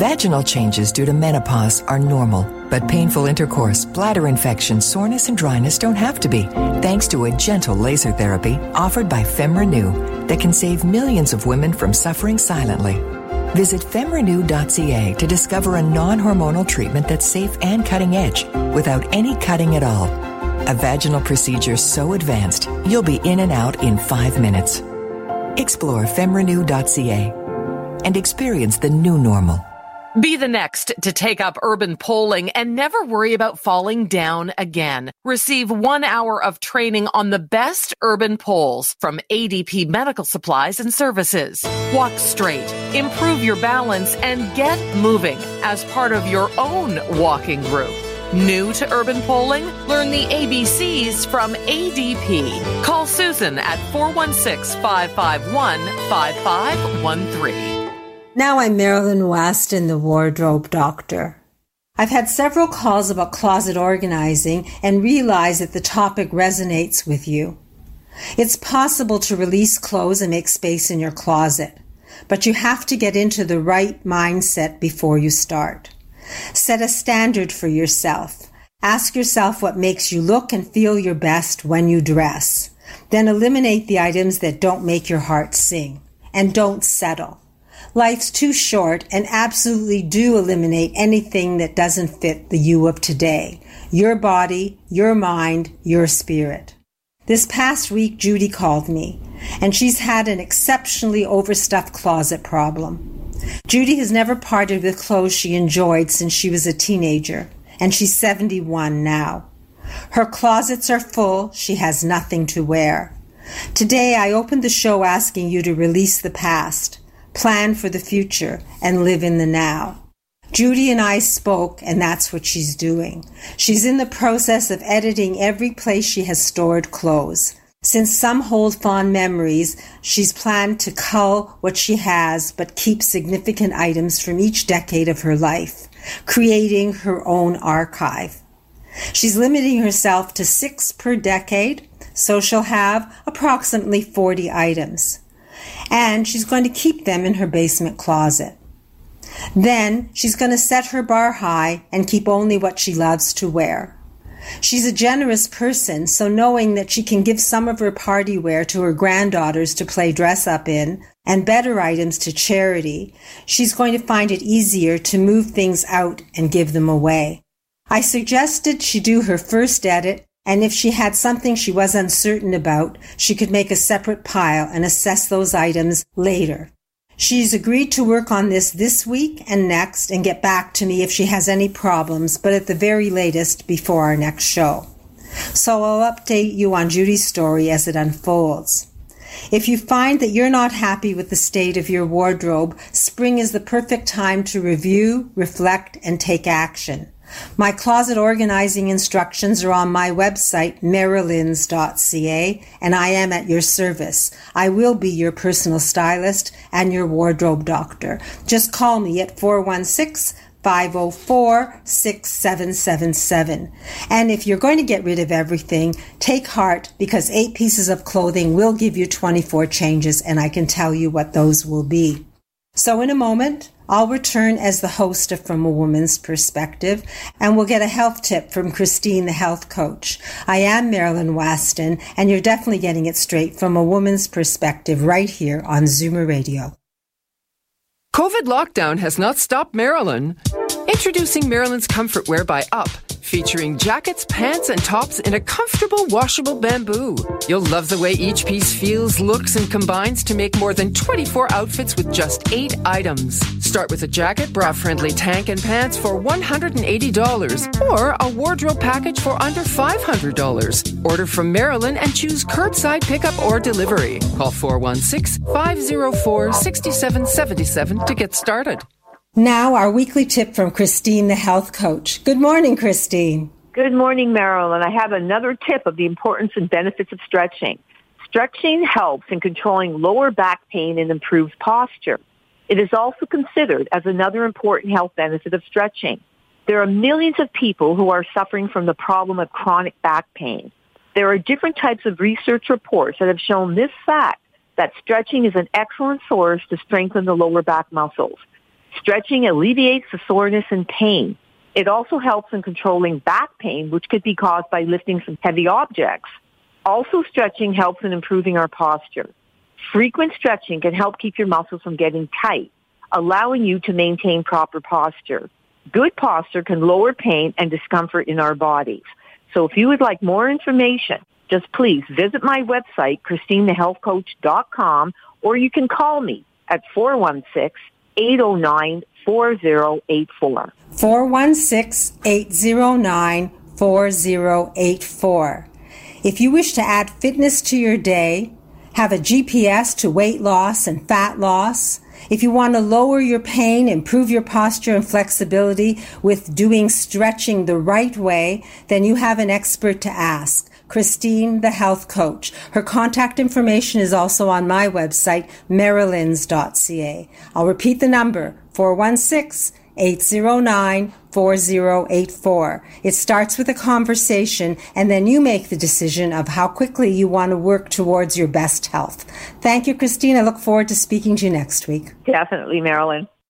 [SPEAKER 15] Vaginal changes due to menopause are normal, but painful intercourse, bladder infection, soreness, and dryness don't have to be, thanks to a gentle laser therapy offered by FemRenew that can save millions of women from suffering silently. Visit femrenew.ca to discover a non hormonal treatment that's safe and cutting edge without any cutting at all. A vaginal procedure so advanced, you'll be in and out in five minutes. Explore femrenew.ca and experience the new normal.
[SPEAKER 3] Be the next to take up urban poling and never worry about falling down again. Receive one hour of training on the best urban poles from ADP Medical Supplies and Services. Walk straight, improve your balance, and get moving as part of your own walking group. New to urban poling? Learn the ABCs from ADP. Call Susan at 416 551 5513.
[SPEAKER 1] Now I'm Marilyn Weston, the wardrobe doctor. I've had several calls about closet organizing and realize that the topic resonates with you. It's possible to release clothes and make space in your closet, but you have to get into the right mindset before you start. Set a standard for yourself. Ask yourself what makes you look and feel your best when you dress. Then eliminate the items that don't make your heart sing. And don't settle. Life's too short and absolutely do eliminate anything that doesn't fit the you of today. Your body, your mind, your spirit. This past week, Judy called me, and she's had an exceptionally overstuffed closet problem. Judy has never parted with clothes she enjoyed since she was a teenager, and she's 71 now. Her closets are full, she has nothing to wear. Today, I opened the show asking you to release the past plan for the future, and live in the now. Judy and I spoke, and that's what she's doing. She's in the process of editing every place she has stored clothes. Since some hold fond memories, she's planned to cull what she has but keep significant items from each decade of her life, creating her own archive. She's limiting herself to six per decade, so she'll have approximately 40 items and she's going to keep them in her basement closet. Then she's going to set her bar high and keep only what she loves to wear. She's a generous person, so knowing that she can give some of her party wear to her granddaughters to play dress up in and better items to charity, she's going to find it easier to move things out and give them away. I suggested she do her first edit and if she had something she was uncertain about, she could make a separate pile and assess those items later. She's agreed to work on this this week and next and get back to me if she has any problems, but at the very latest before our next show. So I'll update you on Judy's story as it unfolds. If you find that you're not happy with the state of your wardrobe, spring is the perfect time to review, reflect, and take action. My closet organizing instructions are on my website, marilyns.ca, and I am at your service. I will be your personal stylist and your wardrobe doctor. Just call me at 416 504 6777. And if you're going to get rid of everything, take heart because eight pieces of clothing will give you 24 changes, and I can tell you what those will be. So, in a moment, I'll return as the host of From a Woman's Perspective, and we'll get a health tip from Christine, the health coach. I am Marilyn Weston, and you're definitely getting it straight from a woman's perspective right here on Zoomer Radio.
[SPEAKER 5] COVID lockdown has not stopped Marilyn. Introducing Marilyn's Comfort Wear by Up featuring jackets, pants, and tops in a comfortable washable bamboo. You'll love the way each piece feels, looks, and combines to make more than 24 outfits with just eight items. Start with a jacket, bra friendly tank, and pants for $180 or a wardrobe package for under $500. Order from Maryland and choose curbside pickup or delivery. Call 416 504 6777 to get started.
[SPEAKER 1] Now, our weekly tip from Christine, the health coach. Good morning, Christine.
[SPEAKER 16] Good morning, Marilyn. I have another tip of the importance and benefits of stretching. Stretching helps in controlling lower back pain and improves posture. It is also considered as another important health benefit of stretching. There are millions of people who are suffering from the problem of chronic back pain. There are different types of research reports that have shown this fact that stretching is an excellent source to strengthen the lower back muscles. Stretching alleviates the soreness and pain. It also helps in controlling back pain, which could be caused by lifting some heavy objects. Also, stretching helps in improving our posture. Frequent stretching can help keep your muscles from getting tight, allowing you to maintain proper posture. Good posture can lower pain and discomfort in our bodies. So if you would like more information, just please visit my website, christinethehealthcoach.com, or you can call me at 416 809 4084.
[SPEAKER 1] 416 809 4084. If you wish to add fitness to your day, have a GPS to weight loss and fat loss, if you want to lower your pain, improve your posture and flexibility with doing stretching the right way, then you have an expert to ask. Christine, the health coach. Her contact information is also on my website, marilyns.ca. I'll repeat the number, 416 809 4084. It starts with a conversation and then you make the decision of how quickly you want to work towards your best health. Thank you, Christine. I look forward to speaking to you next week.
[SPEAKER 16] Definitely, Marilyn.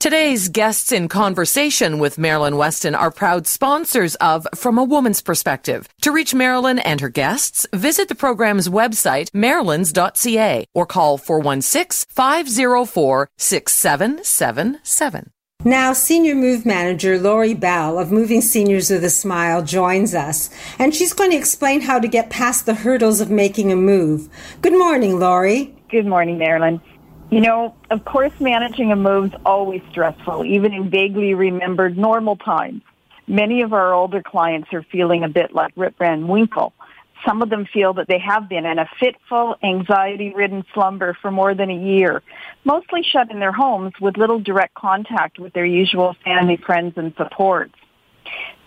[SPEAKER 3] Today's guests in conversation with Marilyn Weston are proud sponsors of From a Woman's Perspective. To reach Marilyn and her guests, visit the program's website, marilyns.ca, or call 416-504-6777.
[SPEAKER 1] Now, Senior Move Manager Lori Bell of Moving Seniors with a Smile joins us, and she's going to explain how to get past the hurdles of making a move. Good morning, Lori.
[SPEAKER 17] Good morning, Marilyn. You know, of course, managing a move is always stressful, even in vaguely remembered normal times. Many of our older clients are feeling a bit like Rip Van Winkle. Some of them feel that they have been in a fitful, anxiety-ridden slumber for more than a year, mostly shut in their homes with little direct contact with their usual family, friends, and supports.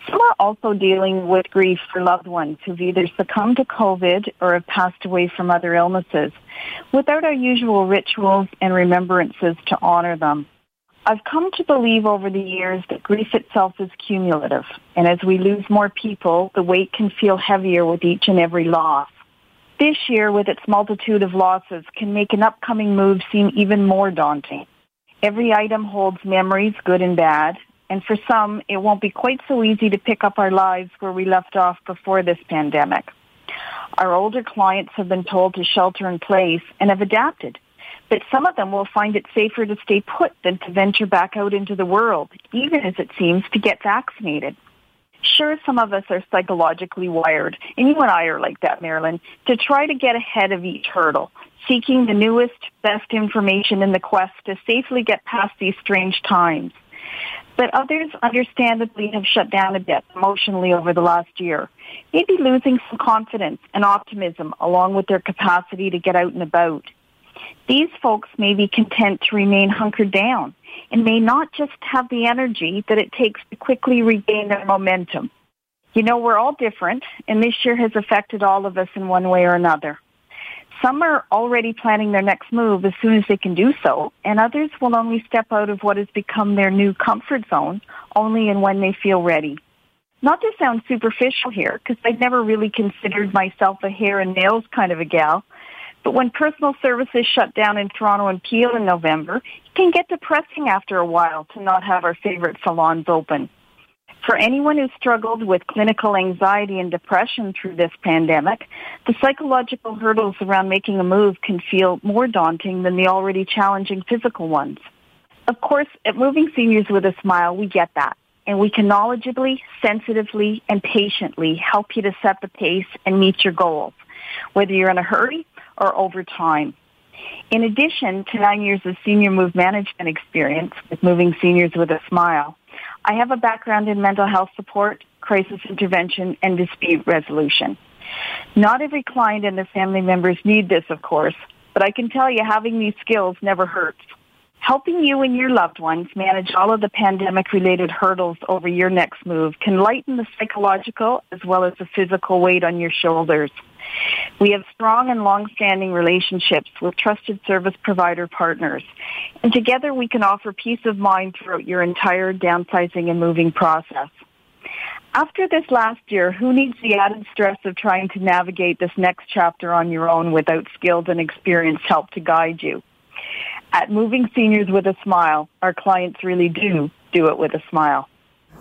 [SPEAKER 17] Some are also dealing with grief for loved ones who've either succumbed to COVID or have passed away from other illnesses without our usual rituals and remembrances to honor them. I've come to believe over the years that grief itself is cumulative, and as we lose more people, the weight can feel heavier with each and every loss. This year, with its multitude of losses, can make an upcoming move seem even more daunting. Every item holds memories, good and bad, and for some, it won't be quite so easy to pick up our lives where we left off before this pandemic. Our older clients have been told to shelter in place and have adapted. But some of them will find it safer to stay put than to venture back out into the world, even as it seems to get vaccinated. Sure, some of us are psychologically wired, and you and I are like that, Marilyn, to try to get ahead of each hurdle, seeking the newest, best information in the quest to safely get past these strange times but others understandably have shut down a bit emotionally over the last year, maybe losing some confidence and optimism along with their capacity to get out and about. These folks may be content to remain hunkered down and may not just have the energy that it takes to quickly regain their momentum. You know, we're all different, and this year has affected all of us in one way or another. Some are already planning their next move as soon as they can do so, and others will only step out of what has become their new comfort zone only and when they feel ready. Not to sound superficial here, because I've never really considered myself a hair and nails kind of a gal, but when personal services shut down in Toronto and Peel in November, it can get depressing after a while to not have our favorite salons open. For anyone who struggled with clinical anxiety and depression through this pandemic, the psychological hurdles around making a move can feel more daunting than the already challenging physical ones. Of course, at Moving Seniors with a Smile, we get that. And we can knowledgeably, sensitively, and patiently help you to set the pace and meet your goals, whether you're in a hurry or over time. In addition to nine years of senior move management experience with Moving Seniors with a Smile, I have a background in mental health support, crisis intervention, and dispute resolution. Not every client and their family members need this, of course, but I can tell you having these skills never hurts. Helping you and your loved ones manage all of the pandemic related hurdles over your next move can lighten the psychological as well as the physical weight on your shoulders. We have strong and long-standing relationships with trusted service provider partners, and together we can offer peace of mind throughout your entire downsizing and moving process. After this last year, who needs the added stress of trying to navigate this next chapter on your own without skilled and experienced help to guide you? At Moving Seniors with a Smile, our clients really do do it with a smile.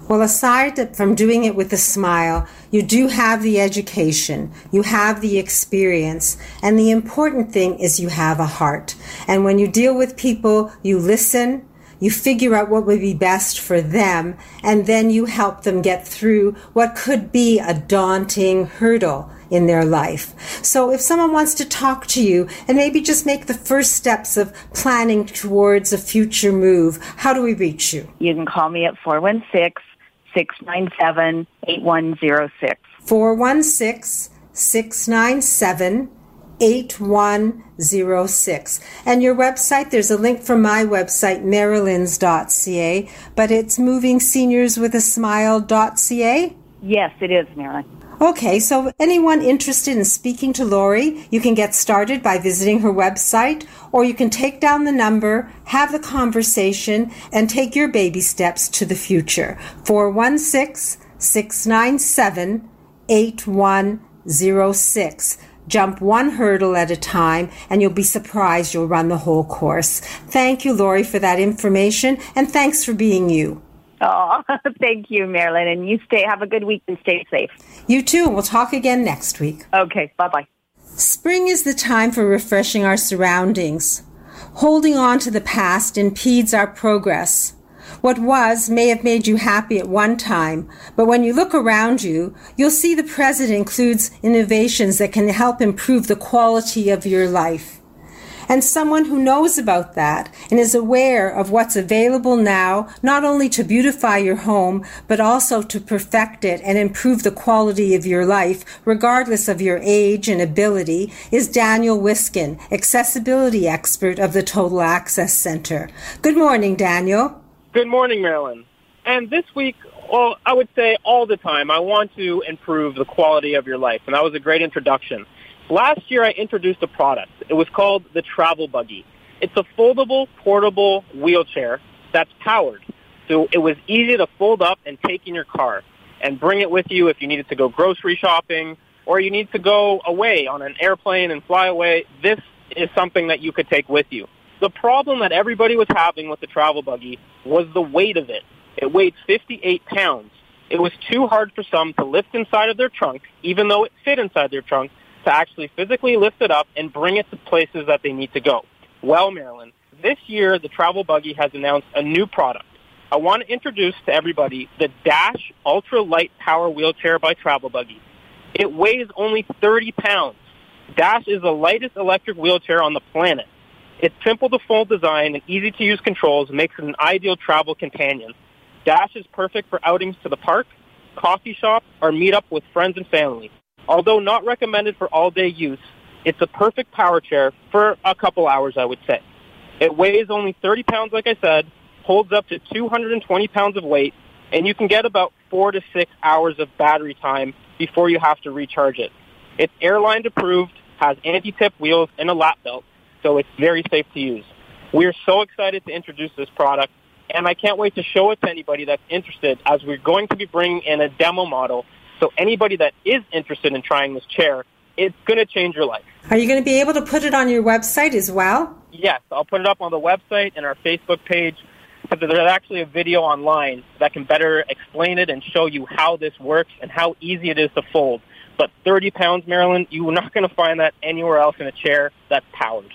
[SPEAKER 1] Well, aside from doing it with a smile, you do have the education, you have the experience, and the important thing is you have a heart. And when you deal with people, you listen, you figure out what would be best for them, and then you help them get through what could be a daunting hurdle in their life. So if someone wants to talk to you and maybe just make the first steps of planning towards a future move, how do we reach you?
[SPEAKER 17] You can call me at 416 697 8106.
[SPEAKER 1] 416 697 8106. And your website, there's a link from my website, marilyns.ca, but it's movingseniorswithasmile.ca?
[SPEAKER 17] Yes, it is, Marilyn.
[SPEAKER 1] Okay, so anyone interested in speaking to Lori, you can get started by visiting her website, or you can take down the number, have the conversation, and take your baby steps to the future. 416 697 8106. Jump one hurdle at a time, and you'll be surprised you'll run the whole course. Thank you, Lori, for that information, and thanks for being you.
[SPEAKER 17] Oh, thank you, Marilyn. And you stay, have a good week and stay safe.
[SPEAKER 1] You too. We'll talk again next week.
[SPEAKER 17] Okay, bye bye.
[SPEAKER 1] Spring is the time for refreshing our surroundings. Holding on to the past impedes our progress. What was may have made you happy at one time, but when you look around you, you'll see the present includes innovations that can help improve the quality of your life and someone who knows about that and is aware of what's available now, not only to beautify your home, but also to perfect it and improve the quality of your life, regardless of your age and ability, is Daniel Wiskin, accessibility expert of the Total Access Center. Good morning, Daniel.
[SPEAKER 18] Good morning, Marilyn. And this week, well, I would say all the time, I want to improve the quality of your life. And that was a great introduction. Last year I introduced a product. It was called the Travel Buggy. It's a foldable, portable wheelchair that's powered. So it was easy to fold up and take in your car and bring it with you if you needed to go grocery shopping or you need to go away on an airplane and fly away. This is something that you could take with you. The problem that everybody was having with the travel buggy was the weight of it. It weighed 58 pounds. It was too hard for some to lift inside of their trunk, even though it fit inside their trunk, to actually physically lift it up and bring it to places that they need to go. Well, Marilyn, this year the Travel Buggy has announced a new product. I want to introduce to everybody the Dash Ultra Light Power Wheelchair by Travel Buggy. It weighs only 30 pounds. Dash is the lightest electric wheelchair on the planet. Its simple to fold design and easy to use controls makes it an ideal travel companion. Dash is perfect for outings to the park, coffee shop, or meet up with friends and family. Although not recommended for all-day use, it's a perfect power chair for a couple hours, I would say. It weighs only 30 pounds, like I said, holds up to 220 pounds of weight, and you can get about four to six hours of battery time before you have to recharge it. It's airline approved, has anti-tip wheels and a lap belt, so it's very safe to use. We're so excited to introduce this product, and I can't wait to show it to anybody that's interested as we're going to be bringing in a demo model. So anybody that is interested in trying this chair, it's going to change your life.
[SPEAKER 1] Are you going to be able to put it on your website as well?
[SPEAKER 18] Yes, I'll put it up on the website and our Facebook page. But there's actually a video online that can better explain it and show you how this works and how easy it is to fold. But 30 pounds, Marilyn, you're not going to find that anywhere else in a chair that's powered.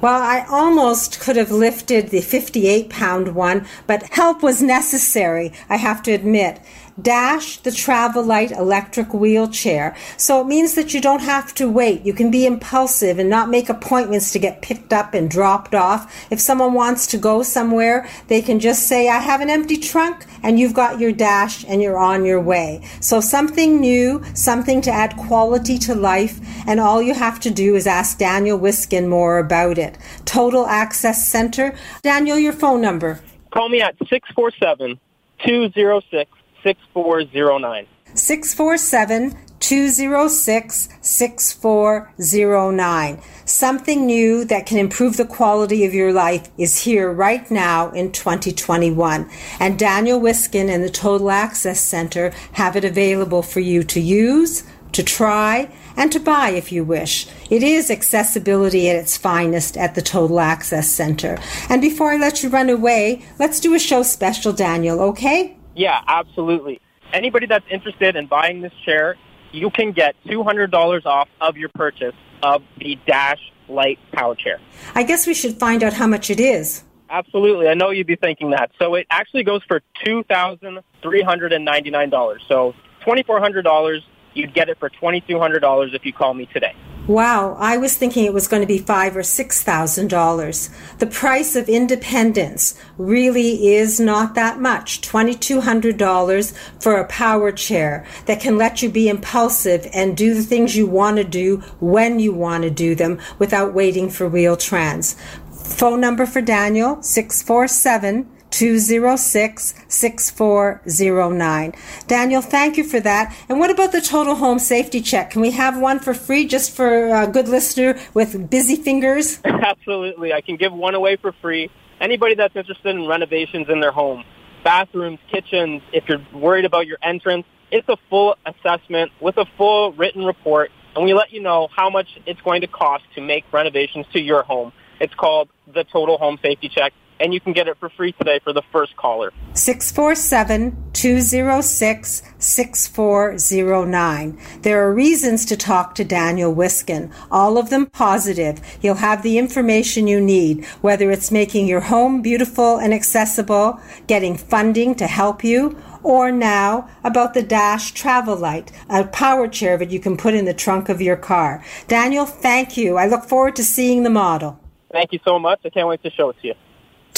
[SPEAKER 1] Well, I almost could have lifted the 58 pound one, but help was necessary, I have to admit. Dash the Travel-Lite electric wheelchair. So it means that you don't have to wait. You can be impulsive and not make appointments to get picked up and dropped off. If someone wants to go somewhere, they can just say, I have an empty trunk, and you've got your dash and you're on your way. So something new, something to add quality to life, and all you have to do is ask Daniel Wiskin more about it. Total Access Center. Daniel, your phone number.
[SPEAKER 18] Call me at 647 206 6409.
[SPEAKER 1] 647 206 6409. Something new that can improve the quality of your life is here right now in 2021. And Daniel Wiskin and the Total Access Center have it available for you to use, to try, and to buy if you wish. It is accessibility at its finest at the Total Access Center. And before I let you run away, let's do a show special, Daniel, okay?
[SPEAKER 18] Yeah, absolutely. Anybody that's interested in buying this chair, you can get $200 off of your purchase of the Dash Light Power Chair.
[SPEAKER 1] I guess we should find out how much it is.
[SPEAKER 18] Absolutely. I know you'd be thinking that. So it actually goes for $2,399. So $2,400, you'd get it for $2,200 if you call me today.
[SPEAKER 1] Wow, I was thinking it was going to be five or six thousand dollars. The price of independence really is not that much. Twenty two hundred dollars for a power chair that can let you be impulsive and do the things you want to do when you want to do them without waiting for Wheel-Trans. Phone number for Daniel six four seven 206 6409. Daniel, thank you for that. And what about the total home safety check? Can we have one for free just for a good listener with busy fingers?
[SPEAKER 18] Absolutely. I can give one away for free. Anybody that's interested in renovations in their home, bathrooms, kitchens, if you're worried about your entrance, it's a full assessment with a full written report, and we let you know how much it's going to cost to make renovations to your home. It's called the Total Home Safety Check and you can get it for free today for the first caller.
[SPEAKER 1] 647 206 6409. There are reasons to talk to Daniel Wiskin, all of them positive. You'll have the information you need, whether it's making your home beautiful and accessible, getting funding to help you, or now about the Dash Travel-Lite, a power chair that you can put in the trunk of your car. Daniel, thank you. I look forward to seeing the model.
[SPEAKER 18] Thank you so much. I can't wait to show it to you.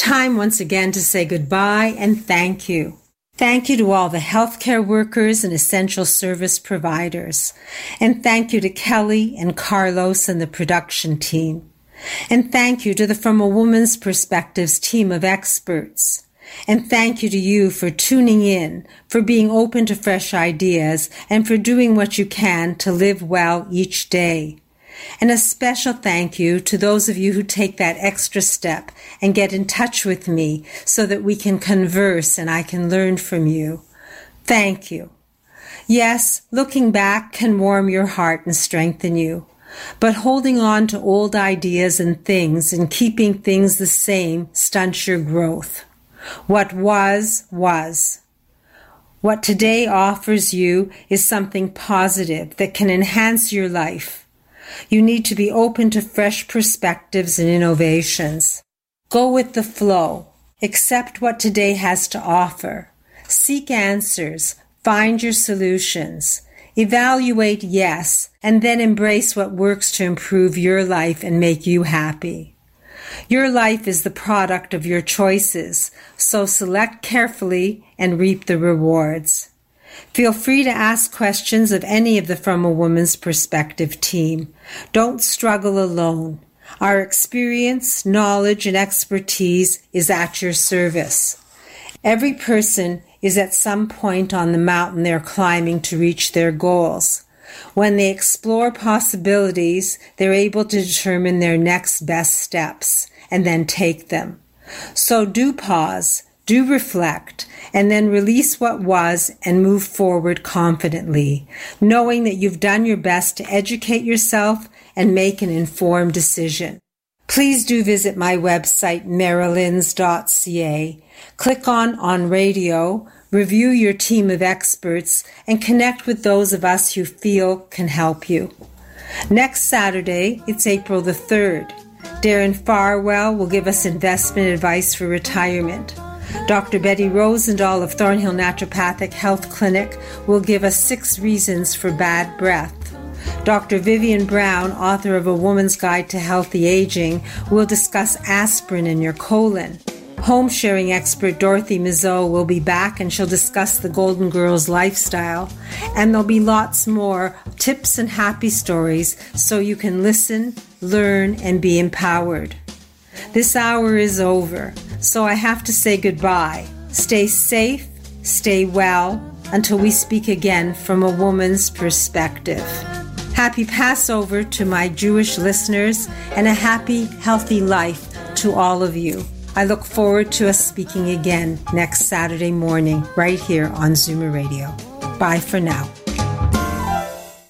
[SPEAKER 1] Time once again to say goodbye and thank you. Thank you to all the healthcare workers and essential service providers. And thank you to Kelly and Carlos and the production team. And thank you to the From a Woman's Perspectives team of experts. And thank you to you for tuning in, for being open to fresh ideas, and for doing what you can to live well each day. And a special thank you to those of you who take that extra step and get in touch with me so that we can converse and I can learn from you. Thank you. Yes, looking back can warm your heart and strengthen you. But holding on to old ideas and things and keeping things the same stunts your growth. What was, was. What today offers you is something positive that can enhance your life you need to be open to fresh perspectives and innovations. Go with the flow. Accept what today has to offer. Seek answers. Find your solutions. Evaluate yes, and then embrace what works to improve your life and make you happy. Your life is the product of your choices, so select carefully and reap the rewards. Feel free to ask questions of any of the From a Woman's Perspective team. Don't struggle alone. Our experience, knowledge, and expertise is at your service. Every person is at some point on the mountain they're climbing to reach their goals. When they explore possibilities, they're able to determine their next best steps and then take them. So do pause, do reflect, and then release what was and move forward confidently, knowing that you've done your best to educate yourself and make an informed decision. Please do visit my website, marilyns.ca. Click on On Radio, review your team of experts, and connect with those of us who feel can help you. Next Saturday, it's April the 3rd. Darren Farwell will give us investment advice for retirement. Dr. Betty Rosendahl of Thornhill Naturopathic Health Clinic will give us six reasons for bad breath. Dr. Vivian Brown, author of A Woman's Guide to Healthy Aging, will discuss aspirin in your colon. Home sharing expert Dorothy Mizeau will be back and she'll discuss the Golden Girls lifestyle. And there'll be lots more tips and happy stories so you can listen, learn, and be empowered. This hour is over, so I have to say goodbye. Stay safe, stay well, until we speak again from a woman's perspective. Happy Passover to my Jewish listeners and a happy, healthy life to all of you. I look forward to us speaking again next Saturday morning right here on Zoomer Radio. Bye for now.